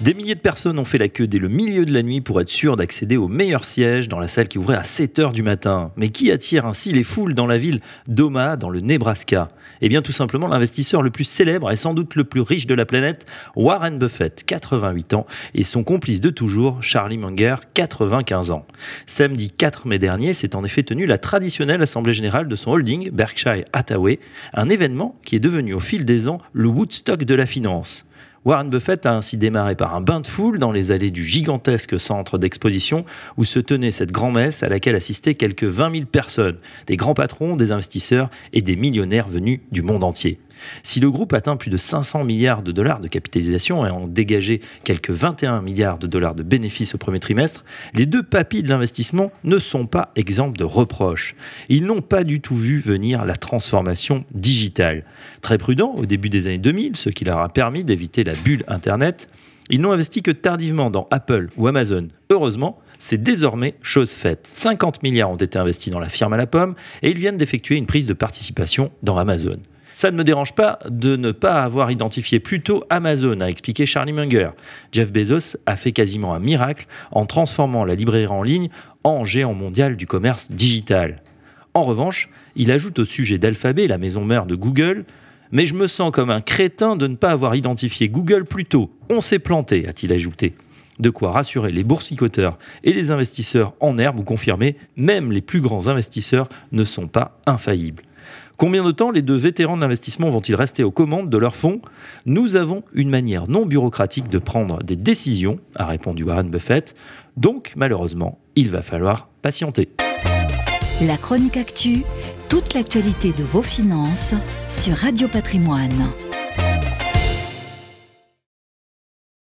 Des milliers de personnes ont fait la queue dès le milieu de la nuit pour être sûr d'accéder au meilleur siège dans la salle qui ouvrait à 7 h du matin. Mais qui attire ainsi les foules dans la ville d'Omaha, dans le Nebraska? Eh bien, tout simplement l'investisseur le plus célèbre et sans doute le plus riche de la planète, Warren Buffett, 88 ans, et son complice de toujours, Charlie Munger, 95 ans. Samedi 4 mai dernier, s'est en effet tenu la traditionnelle assemblée générale de son holding, Berkshire Hathaway, un événement qui est devenu au fil des ans le Woodstock de la finance. Warren Buffett a ainsi démarré par un bain de foule dans les allées du gigantesque centre d'exposition où se tenait cette grand-messe à laquelle assistaient quelques 20 000 personnes, des grands patrons, des investisseurs et des millionnaires venus du monde entier. Si le groupe atteint plus de 500 milliards de dollars de capitalisation et en dégagé quelques 21 milliards de dollars de bénéfices au premier trimestre, les deux papilles de l'investissement ne sont pas exemples de reproches. Ils n'ont pas du tout vu venir la transformation digitale. Très prudents au début des années 2000, ce qui leur a permis d'éviter la bulle Internet, ils n'ont investi que tardivement dans Apple ou Amazon. Heureusement, c'est désormais chose faite. 50 milliards ont été investis dans la firme à la pomme et ils viennent d'effectuer une prise de participation dans Amazon. Ça ne me dérange pas de ne pas avoir identifié plus tôt Amazon, a expliqué Charlie Munger. Jeff Bezos a fait quasiment un miracle en transformant la librairie en ligne en géant mondial du commerce digital. En revanche, il ajoute au sujet d'Alphabet, la maison mère de Google, mais je me sens comme un crétin de ne pas avoir identifié Google plus tôt. On s'est planté, a-t-il ajouté. De quoi rassurer les boursicoteurs et les investisseurs en herbe ou confirmer, même les plus grands investisseurs ne sont pas infaillibles. Combien de temps les deux vétérans de l'investissement vont-ils rester aux commandes de leurs fonds? Nous avons une manière non bureaucratique de prendre des décisions, a répondu Warren Buffett. Donc, malheureusement, il va falloir patienter. La chronique actu, toute l'actualité de vos finances sur Radio Patrimoine.